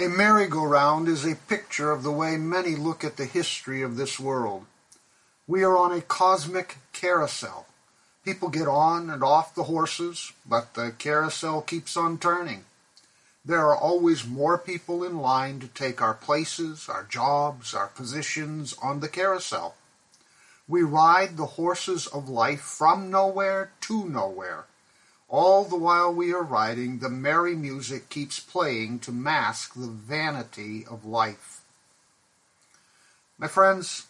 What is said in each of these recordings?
A merry-go-round is a picture of the way many look at the history of this world. We are on a cosmic carousel. People get on and off the horses, but the carousel keeps on turning. There are always more people in line to take our places, our jobs, our positions on the carousel. We ride the horses of life from nowhere to nowhere. All the while we are riding, the merry music keeps playing to mask the vanity of life. My friends,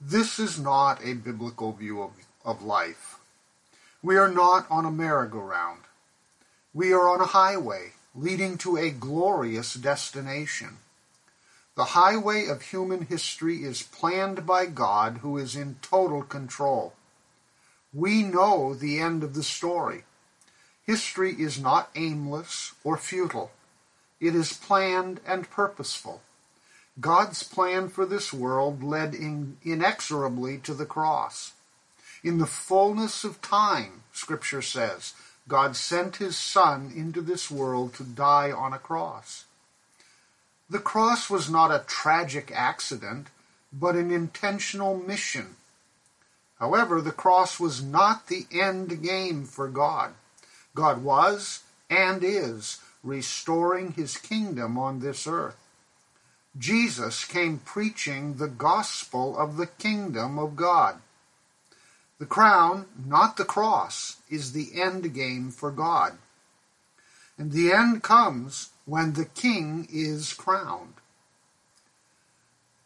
this is not a biblical view of, of life. We are not on a merry-go-round. We are on a highway leading to a glorious destination. The highway of human history is planned by God who is in total control. We know the end of the story. History is not aimless or futile. It is planned and purposeful. God's plan for this world led in, inexorably to the cross. In the fullness of time, Scripture says, God sent his Son into this world to die on a cross. The cross was not a tragic accident, but an intentional mission. However, the cross was not the end game for God. God was and is restoring his kingdom on this earth. Jesus came preaching the gospel of the kingdom of God. The crown, not the cross, is the end game for God. And the end comes when the king is crowned.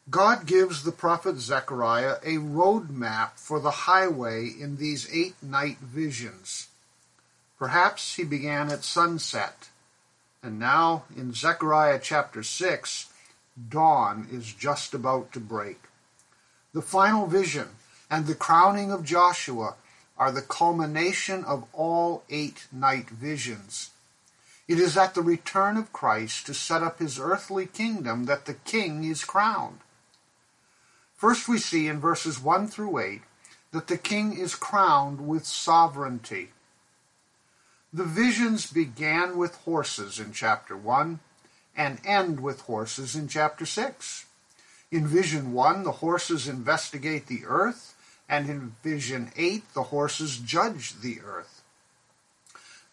God gives the prophet Zechariah a road map for the highway in these eight night visions. Perhaps he began at sunset. And now, in Zechariah chapter 6, dawn is just about to break. The final vision and the crowning of Joshua are the culmination of all eight night visions. It is at the return of Christ to set up his earthly kingdom that the king is crowned. First, we see in verses 1 through 8 that the king is crowned with sovereignty. The visions began with horses in chapter 1 and end with horses in chapter 6. In vision 1, the horses investigate the earth, and in vision 8, the horses judge the earth.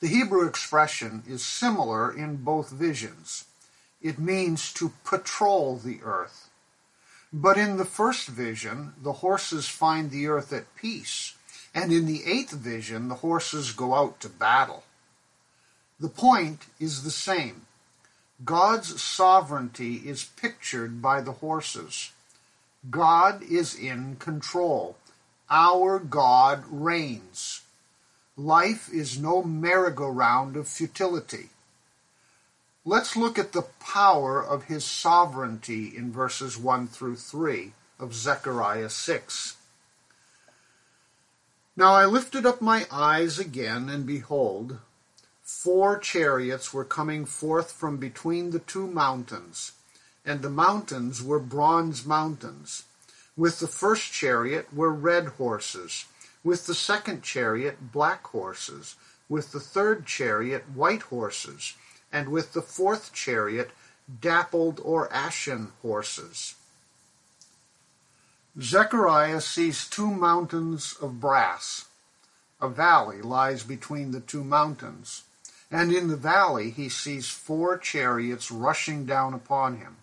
The Hebrew expression is similar in both visions. It means to patrol the earth. But in the first vision, the horses find the earth at peace, and in the eighth vision, the horses go out to battle. The point is the same. God's sovereignty is pictured by the horses. God is in control. Our God reigns. Life is no merry-go-round of futility. Let's look at the power of his sovereignty in verses 1 through 3 of Zechariah 6. Now I lifted up my eyes again, and behold, four chariots were coming forth from between the two mountains, and the mountains were bronze mountains. With the first chariot were red horses, with the second chariot black horses, with the third chariot white horses, and with the fourth chariot dappled or ashen horses. Zechariah sees two mountains of brass. A valley lies between the two mountains and in the valley he sees four chariots rushing down upon him.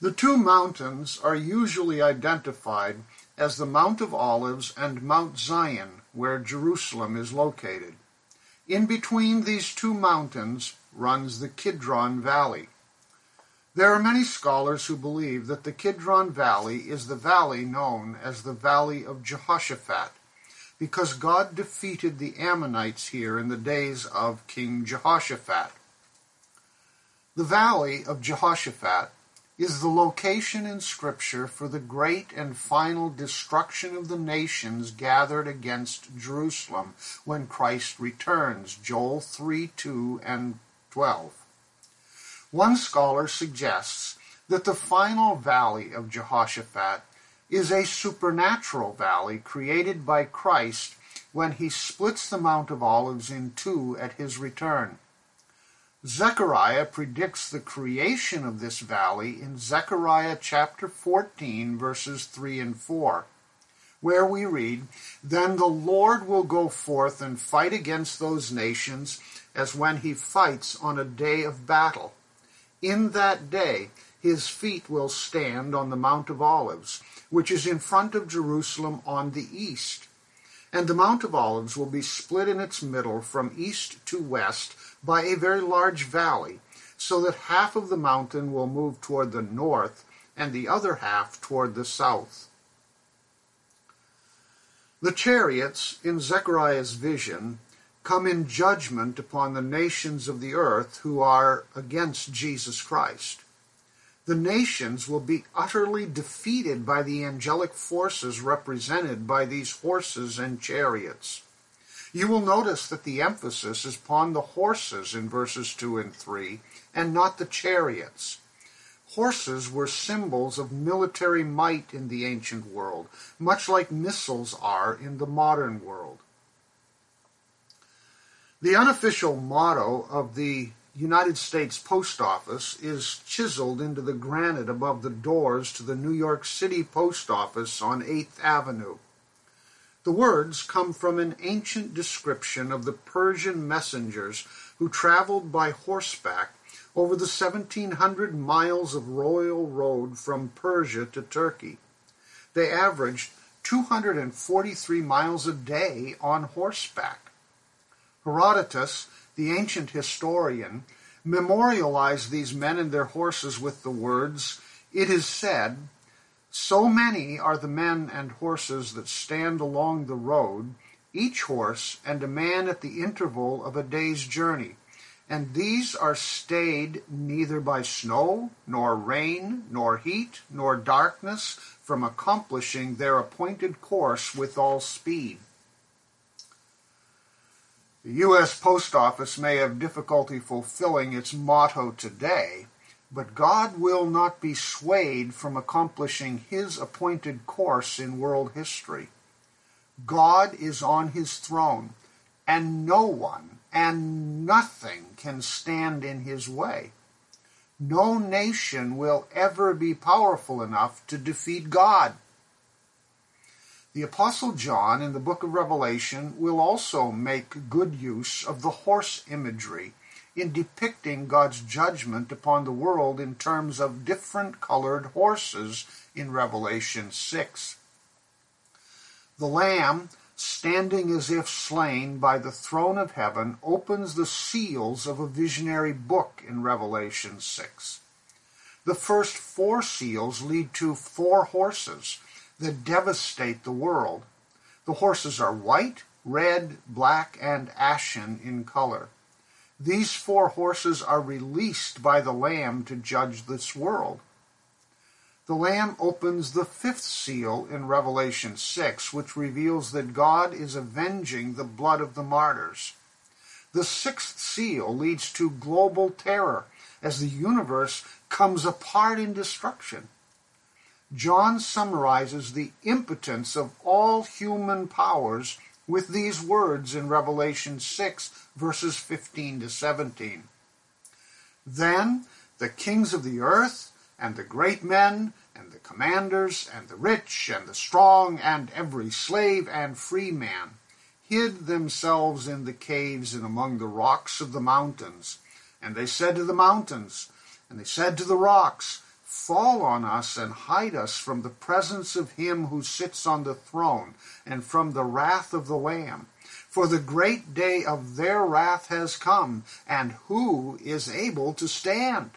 The two mountains are usually identified as the Mount of Olives and Mount Zion, where Jerusalem is located. In between these two mountains runs the Kidron Valley. There are many scholars who believe that the Kidron Valley is the valley known as the Valley of Jehoshaphat, because God defeated the Ammonites here in the days of King Jehoshaphat. The Valley of Jehoshaphat is the location in Scripture for the great and final destruction of the nations gathered against Jerusalem when Christ returns, Joel 3 2 and 12. One scholar suggests that the final valley of Jehoshaphat is a supernatural valley created by Christ when he splits the Mount of Olives in two at his return. Zechariah predicts the creation of this valley in Zechariah chapter 14, verses 3 and 4, where we read, Then the Lord will go forth and fight against those nations as when he fights on a day of battle. In that day his feet will stand on the Mount of Olives, which is in front of Jerusalem on the east. And the Mount of Olives will be split in its middle from east to west by a very large valley, so that half of the mountain will move toward the north and the other half toward the south. The chariots in Zechariah's vision come in judgment upon the nations of the earth who are against Jesus Christ. The nations will be utterly defeated by the angelic forces represented by these horses and chariots. You will notice that the emphasis is upon the horses in verses 2 and 3 and not the chariots. Horses were symbols of military might in the ancient world, much like missiles are in the modern world. The unofficial motto of the United States Post Office is chiseled into the granite above the doors to the New York City Post Office on 8th Avenue. The words come from an ancient description of the Persian messengers who traveled by horseback over the 1700 miles of royal road from Persia to Turkey. They averaged 243 miles a day on horseback. Herodotus, the ancient historian, memorialized these men and their horses with the words, It is said, so many are the men and horses that stand along the road, each horse and a man at the interval of a day's journey. And these are stayed neither by snow, nor rain, nor heat, nor darkness from accomplishing their appointed course with all speed. The U.S. Post Office may have difficulty fulfilling its motto today, but God will not be swayed from accomplishing his appointed course in world history. God is on his throne, and no one and nothing can stand in his way. No nation will ever be powerful enough to defeat God. The Apostle John in the book of Revelation will also make good use of the horse imagery in depicting God's judgment upon the world in terms of different colored horses in Revelation 6. The Lamb, standing as if slain by the throne of heaven, opens the seals of a visionary book in Revelation 6. The first four seals lead to four horses that devastate the world. The horses are white, red, black, and ashen in color. These four horses are released by the Lamb to judge this world. The Lamb opens the fifth seal in Revelation 6, which reveals that God is avenging the blood of the martyrs. The sixth seal leads to global terror as the universe comes apart in destruction. John summarizes the impotence of all human powers with these words in Revelation 6, verses 15 to 17. Then the kings of the earth, and the great men, and the commanders, and the rich, and the strong, and every slave and free man, hid themselves in the caves and among the rocks of the mountains. And they said to the mountains, and they said to the rocks, Fall on us and hide us from the presence of him who sits on the throne and from the wrath of the Lamb. For the great day of their wrath has come, and who is able to stand?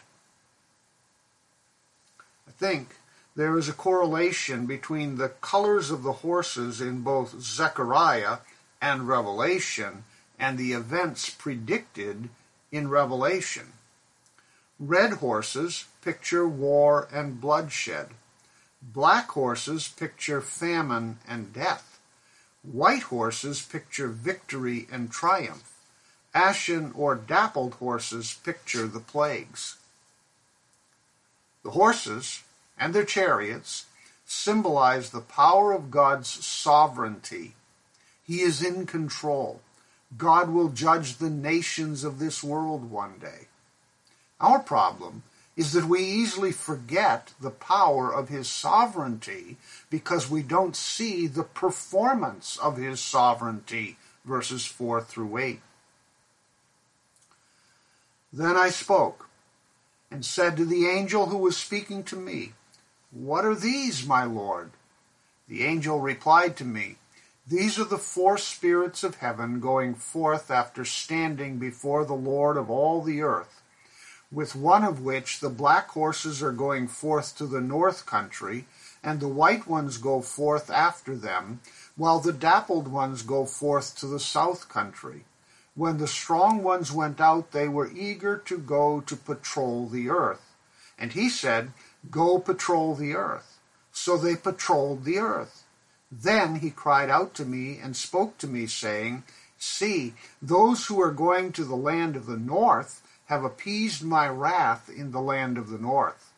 I think there is a correlation between the colors of the horses in both Zechariah and Revelation and the events predicted in Revelation. Red horses picture war and bloodshed. Black horses picture famine and death. White horses picture victory and triumph. Ashen or dappled horses picture the plagues. The horses and their chariots symbolize the power of God's sovereignty. He is in control. God will judge the nations of this world one day. Our problem is that we easily forget the power of his sovereignty because we don't see the performance of his sovereignty, verses 4 through 8. Then I spoke and said to the angel who was speaking to me, What are these, my Lord? The angel replied to me, These are the four spirits of heaven going forth after standing before the Lord of all the earth with one of which the black horses are going forth to the north country, and the white ones go forth after them, while the dappled ones go forth to the south country. When the strong ones went out, they were eager to go to patrol the earth. And he said, Go patrol the earth. So they patrolled the earth. Then he cried out to me and spoke to me, saying, See, those who are going to the land of the north, have appeased my wrath in the land of the north.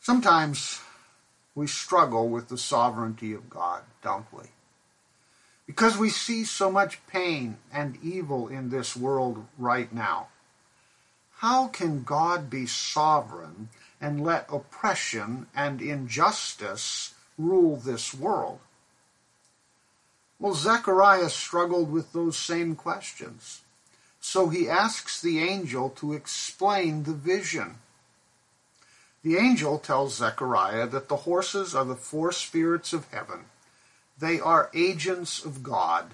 Sometimes we struggle with the sovereignty of God, don't we? Because we see so much pain and evil in this world right now. How can God be sovereign and let oppression and injustice rule this world? Well, Zechariah struggled with those same questions. So he asks the angel to explain the vision. The angel tells Zechariah that the horses are the four spirits of heaven. They are agents of God.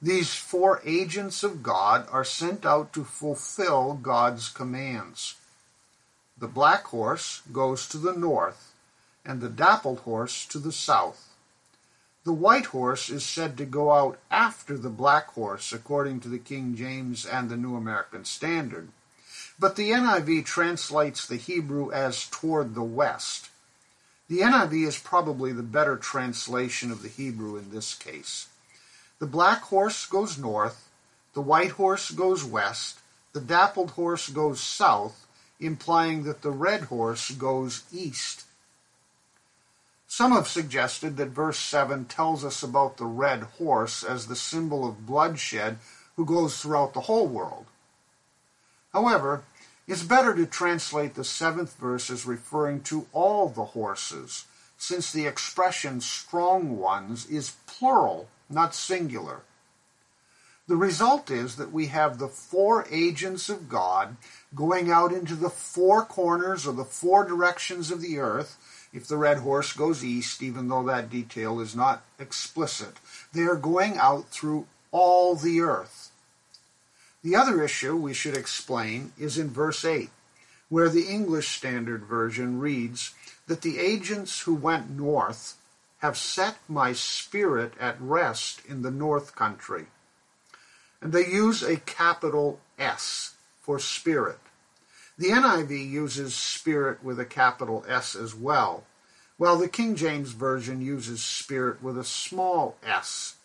These four agents of God are sent out to fulfill God's commands. The black horse goes to the north, and the dappled horse to the south. The white horse is said to go out after the black horse, according to the King James and the New American Standard. But the NIV translates the Hebrew as toward the west. The NIV is probably the better translation of the Hebrew in this case. The black horse goes north, the white horse goes west, the dappled horse goes south, implying that the red horse goes east. Some have suggested that verse 7 tells us about the red horse as the symbol of bloodshed who goes throughout the whole world. However, it's better to translate the seventh verse as referring to all the horses, since the expression strong ones is plural, not singular. The result is that we have the four agents of God going out into the four corners or the four directions of the earth if the red horse goes east, even though that detail is not explicit. They are going out through all the earth. The other issue we should explain is in verse 8, where the English Standard Version reads that the agents who went north have set my spirit at rest in the north country. And they use a capital S for spirit. The NIV uses spirit with a capital S as well, while the King James Version uses spirit with a small s.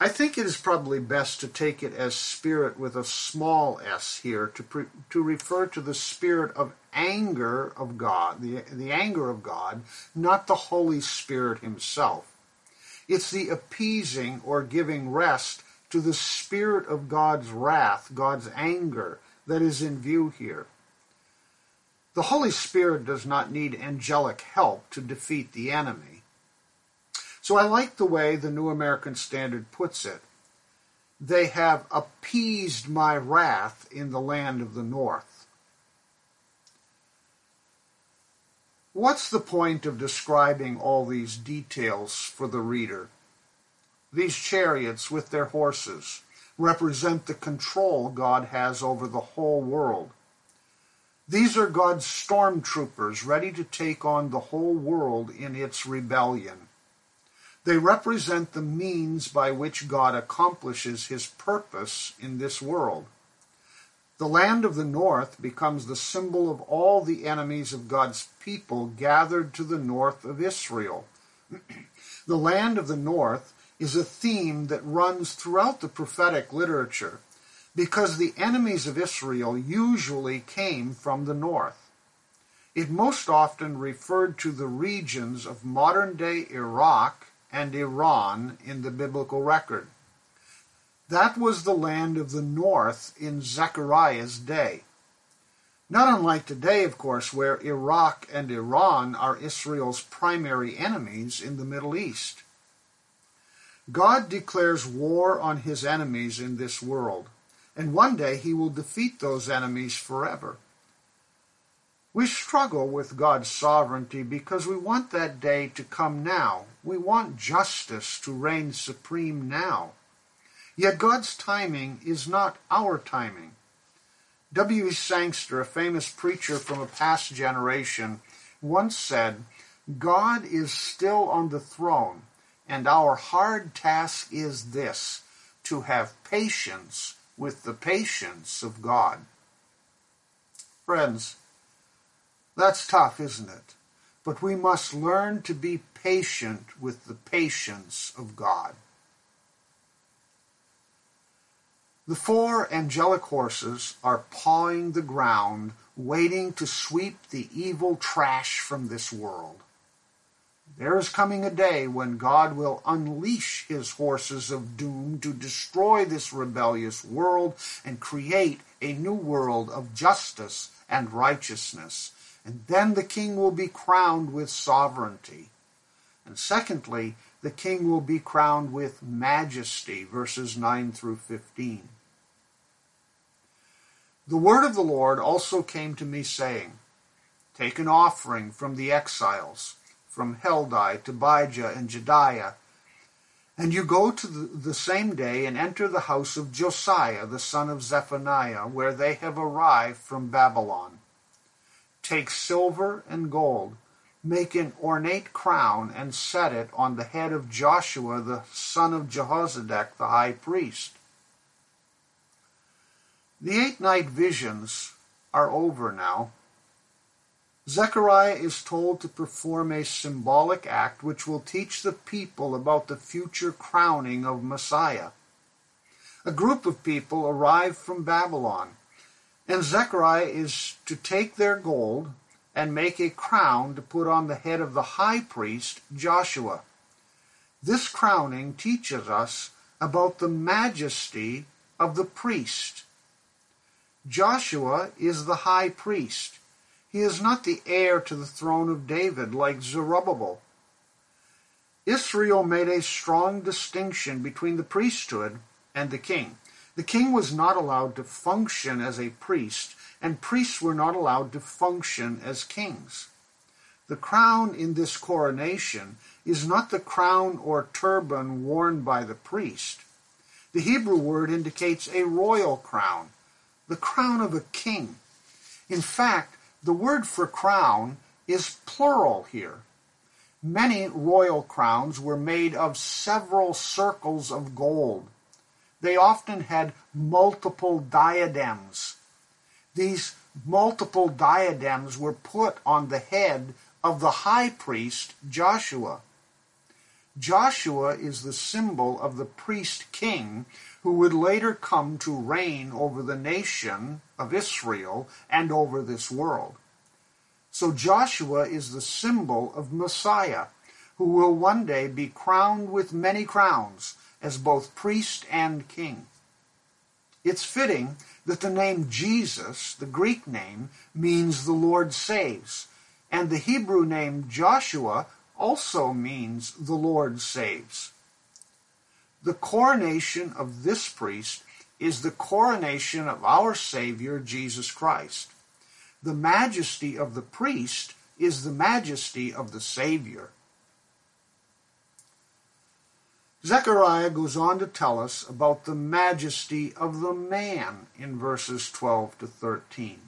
I think it is probably best to take it as spirit with a small s here to, pre- to refer to the spirit of anger of God, the, the anger of God, not the Holy Spirit himself. It's the appeasing or giving rest to the spirit of God's wrath, God's anger, that is in view here. The Holy Spirit does not need angelic help to defeat the enemy. So I like the way the New American Standard puts it. They have appeased my wrath in the land of the north. What's the point of describing all these details for the reader? These chariots with their horses represent the control God has over the whole world. These are God's stormtroopers ready to take on the whole world in its rebellion. They represent the means by which God accomplishes his purpose in this world. The land of the north becomes the symbol of all the enemies of God's people gathered to the north of Israel. the land of the north is a theme that runs throughout the prophetic literature because the enemies of Israel usually came from the north. It most often referred to the regions of modern day Iraq and Iran in the biblical record. That was the land of the north in Zechariah's day. Not unlike today, of course, where Iraq and Iran are Israel's primary enemies in the Middle East. God declares war on his enemies in this world, and one day he will defeat those enemies forever. We struggle with God's sovereignty because we want that day to come now. We want justice to reign supreme now. Yet God's timing is not our timing. W. E. Sangster, a famous preacher from a past generation, once said, God is still on the throne, and our hard task is this to have patience with the patience of God. Friends, that's tough, isn't it? But we must learn to be patient with the patience of God. The four angelic horses are pawing the ground, waiting to sweep the evil trash from this world. There is coming a day when God will unleash his horses of doom to destroy this rebellious world and create a new world of justice and righteousness and then the king will be crowned with sovereignty. And secondly, the king will be crowned with majesty, verses 9 through 15. The word of the Lord also came to me, saying, Take an offering from the exiles, from Heldai, Tobijah, and Jedaiah. and you go to the, same day and enter the house of Josiah, the son of Zephaniah, where they have arrived from Babylon. Take silver and gold, make an ornate crown, and set it on the head of Joshua the son of Jehozadak the high priest. The eight night visions are over now. Zechariah is told to perform a symbolic act which will teach the people about the future crowning of Messiah. A group of people arrive from Babylon. And Zechariah is to take their gold and make a crown to put on the head of the high priest Joshua. This crowning teaches us about the majesty of the priest. Joshua is the high priest. He is not the heir to the throne of David like Zerubbabel. Israel made a strong distinction between the priesthood and the king. The king was not allowed to function as a priest, and priests were not allowed to function as kings. The crown in this coronation is not the crown or turban worn by the priest. The Hebrew word indicates a royal crown, the crown of a king. In fact, the word for crown is plural here. Many royal crowns were made of several circles of gold. They often had multiple diadems. These multiple diadems were put on the head of the high priest Joshua. Joshua is the symbol of the priest king who would later come to reign over the nation of Israel and over this world. So Joshua is the symbol of Messiah, who will one day be crowned with many crowns as both priest and king. It's fitting that the name Jesus, the Greek name, means the Lord saves, and the Hebrew name Joshua also means the Lord saves. The coronation of this priest is the coronation of our Savior Jesus Christ. The majesty of the priest is the majesty of the Savior. Zechariah goes on to tell us about the majesty of the man in verses 12 to 13.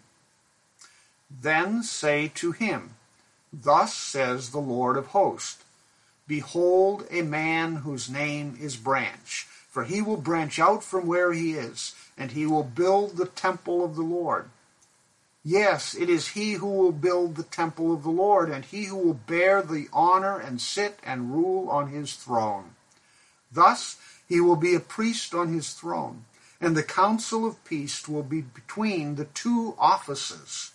Then say to him, Thus says the Lord of hosts, Behold a man whose name is Branch, for he will branch out from where he is, and he will build the temple of the Lord. Yes, it is he who will build the temple of the Lord, and he who will bear the honor and sit and rule on his throne. Thus he will be a priest on his throne, and the council of peace will be between the two offices.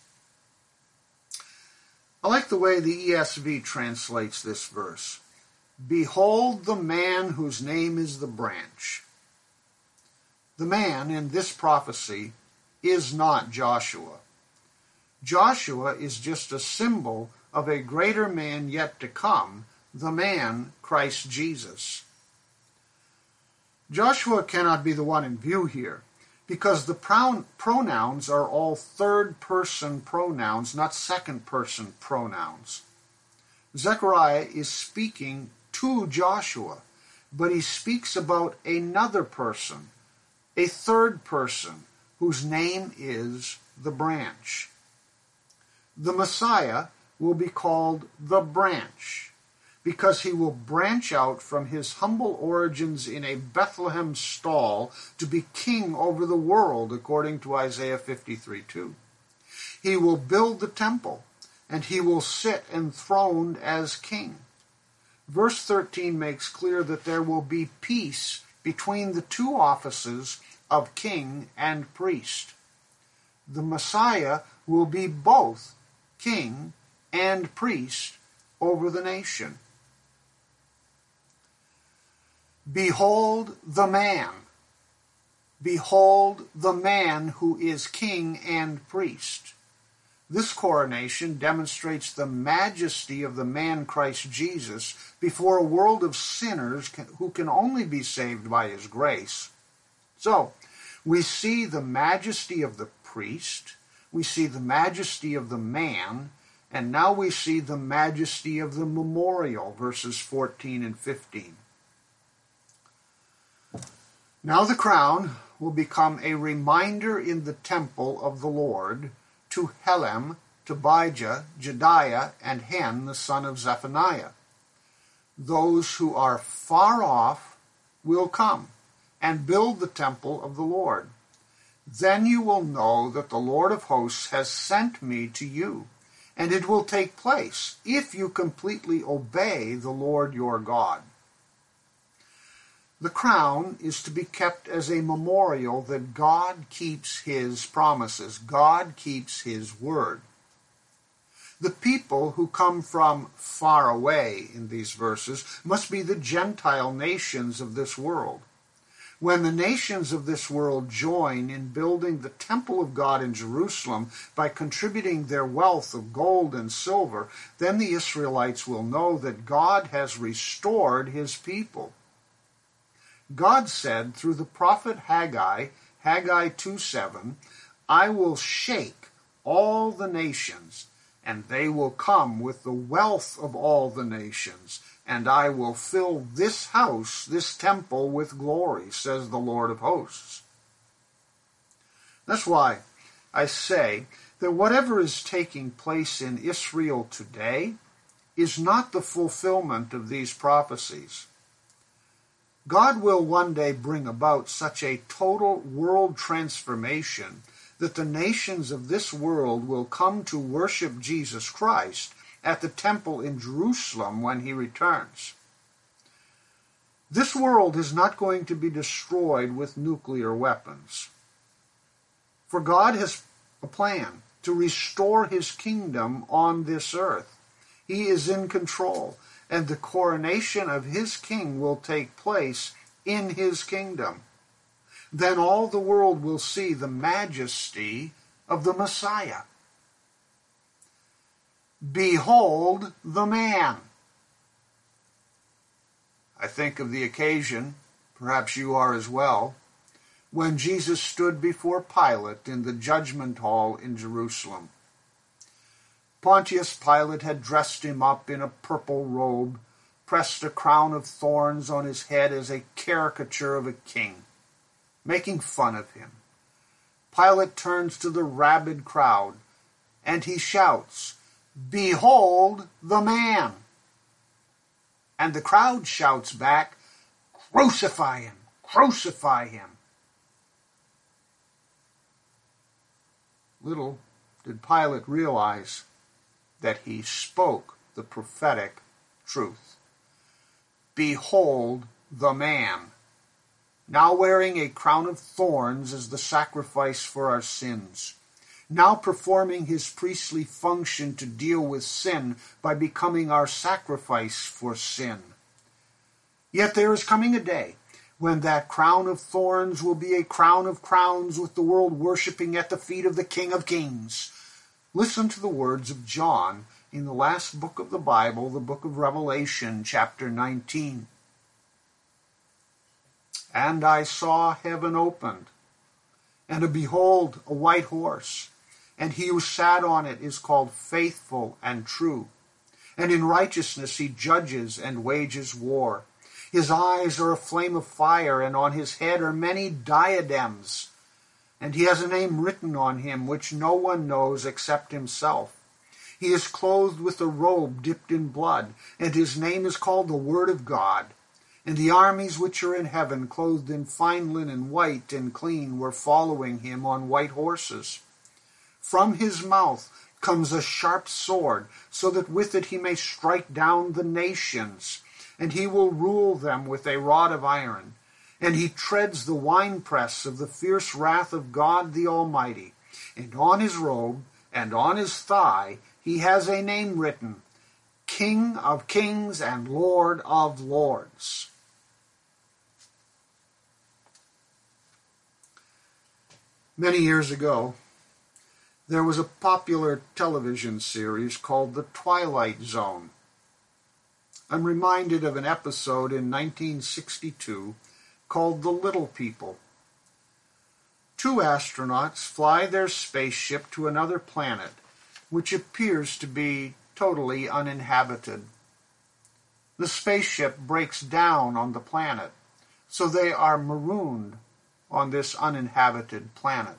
I like the way the ESV translates this verse. Behold the man whose name is the branch. The man in this prophecy is not Joshua. Joshua is just a symbol of a greater man yet to come, the man Christ Jesus. Joshua cannot be the one in view here because the pronouns are all third person pronouns, not second person pronouns. Zechariah is speaking to Joshua, but he speaks about another person, a third person, whose name is the branch. The Messiah will be called the branch because he will branch out from his humble origins in a Bethlehem stall to be king over the world, according to Isaiah 53 2. He will build the temple, and he will sit enthroned as king. Verse 13 makes clear that there will be peace between the two offices of king and priest. The Messiah will be both king and priest over the nation. Behold the man. Behold the man who is king and priest. This coronation demonstrates the majesty of the man Christ Jesus before a world of sinners who can only be saved by his grace. So, we see the majesty of the priest, we see the majesty of the man, and now we see the majesty of the memorial, verses 14 and 15. Now the crown will become a reminder in the temple of the Lord to Helem, Tobijah, Jedaiah, and Hen, the son of Zephaniah. Those who are far off will come and build the temple of the Lord. Then you will know that the Lord of hosts has sent me to you, and it will take place if you completely obey the Lord your God. The crown is to be kept as a memorial that God keeps his promises, God keeps his word. The people who come from far away in these verses must be the Gentile nations of this world. When the nations of this world join in building the temple of God in Jerusalem by contributing their wealth of gold and silver, then the Israelites will know that God has restored his people. God said through the prophet Haggai, Haggai 2:7, I will shake all the nations, and they will come with the wealth of all the nations, and I will fill this house, this temple, with glory, says the Lord of hosts. That's why I say that whatever is taking place in Israel today is not the fulfillment of these prophecies. God will one day bring about such a total world transformation that the nations of this world will come to worship Jesus Christ at the temple in Jerusalem when he returns. This world is not going to be destroyed with nuclear weapons. For God has a plan to restore his kingdom on this earth. He is in control and the coronation of his king will take place in his kingdom. Then all the world will see the majesty of the Messiah. Behold the man. I think of the occasion, perhaps you are as well, when Jesus stood before Pilate in the judgment hall in Jerusalem. Pontius Pilate had dressed him up in a purple robe, pressed a crown of thorns on his head as a caricature of a king, making fun of him. Pilate turns to the rabid crowd, and he shouts, Behold the man! And the crowd shouts back, Crucify him! Crucify him! Little did Pilate realize that he spoke the prophetic truth. Behold the man, now wearing a crown of thorns as the sacrifice for our sins, now performing his priestly function to deal with sin by becoming our sacrifice for sin. Yet there is coming a day when that crown of thorns will be a crown of crowns with the world worshiping at the feet of the King of Kings. Listen to the words of John in the last book of the Bible, the book of Revelation, chapter 19. And I saw heaven opened, and behold, a white horse, and he who sat on it is called faithful and true. And in righteousness he judges and wages war. His eyes are a flame of fire, and on his head are many diadems. And he has a name written on him which no one knows except himself. He is clothed with a robe dipped in blood, and his name is called the Word of God. And the armies which are in heaven, clothed in fine linen, white and clean, were following him on white horses. From his mouth comes a sharp sword, so that with it he may strike down the nations and he will rule them with a rod of iron. And he treads the winepress of the fierce wrath of God the Almighty. And on his robe and on his thigh he has a name written, King of Kings and Lord of Lords. Many years ago, there was a popular television series called The Twilight Zone. I'm reminded of an episode in 1962 called The Little People. Two astronauts fly their spaceship to another planet, which appears to be totally uninhabited. The spaceship breaks down on the planet, so they are marooned on this uninhabited planet.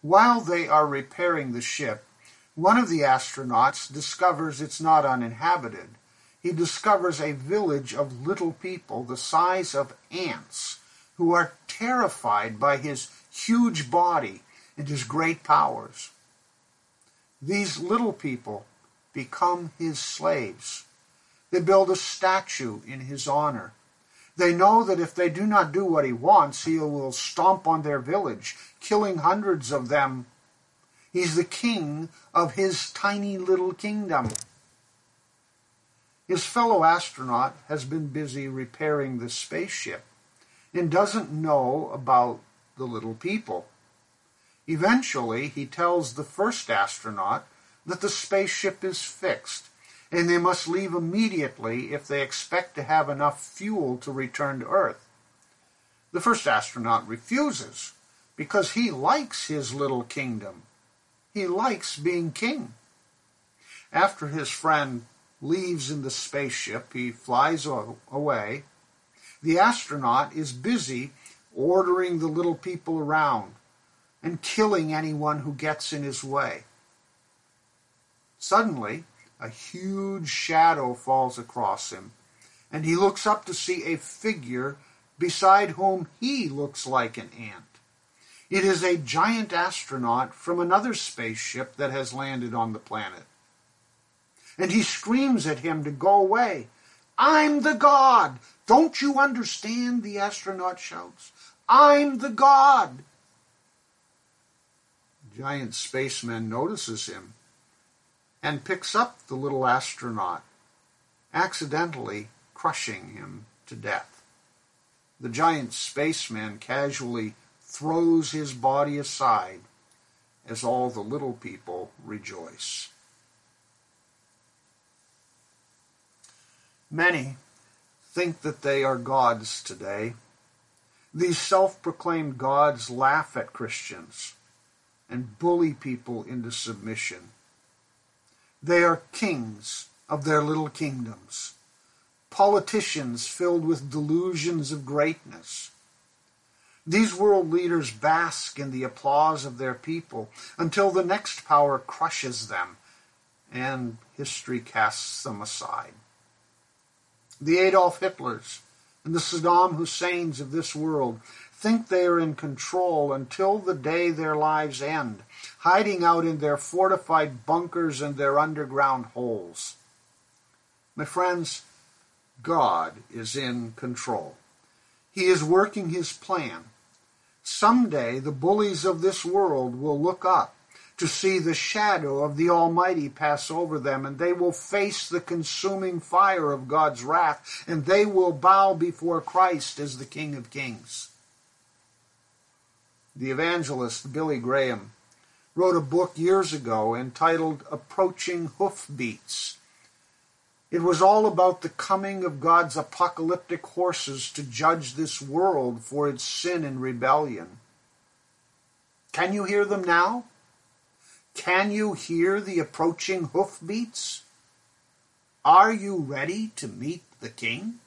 While they are repairing the ship, one of the astronauts discovers it's not uninhabited he discovers a village of little people the size of ants who are terrified by his huge body and his great powers. These little people become his slaves. They build a statue in his honor. They know that if they do not do what he wants, he will stomp on their village, killing hundreds of them. He's the king of his tiny little kingdom. His fellow astronaut has been busy repairing the spaceship and doesn't know about the little people. Eventually, he tells the first astronaut that the spaceship is fixed and they must leave immediately if they expect to have enough fuel to return to Earth. The first astronaut refuses because he likes his little kingdom. He likes being king. After his friend leaves in the spaceship. He flies away. The astronaut is busy ordering the little people around and killing anyone who gets in his way. Suddenly, a huge shadow falls across him, and he looks up to see a figure beside whom he looks like an ant. It is a giant astronaut from another spaceship that has landed on the planet and he screams at him to go away. I'm the god! Don't you understand? The astronaut shouts. I'm the god! Giant spaceman notices him and picks up the little astronaut, accidentally crushing him to death. The giant spaceman casually throws his body aside as all the little people rejoice. Many think that they are gods today. These self proclaimed gods laugh at Christians and bully people into submission. They are kings of their little kingdoms, politicians filled with delusions of greatness. These world leaders bask in the applause of their people until the next power crushes them and history casts them aside the Adolf Hitlers and the Saddam Husseins of this world think they are in control until the day their lives end, hiding out in their fortified bunkers and their underground holes. My friends, God is in control. He is working his plan. Someday the bullies of this world will look up to see the shadow of the Almighty pass over them, and they will face the consuming fire of God's wrath, and they will bow before Christ as the King of Kings. The evangelist Billy Graham wrote a book years ago entitled Approaching Hoofbeats. It was all about the coming of God's apocalyptic horses to judge this world for its sin and rebellion. Can you hear them now? Can you hear the approaching hoofbeats? Are you ready to meet the King?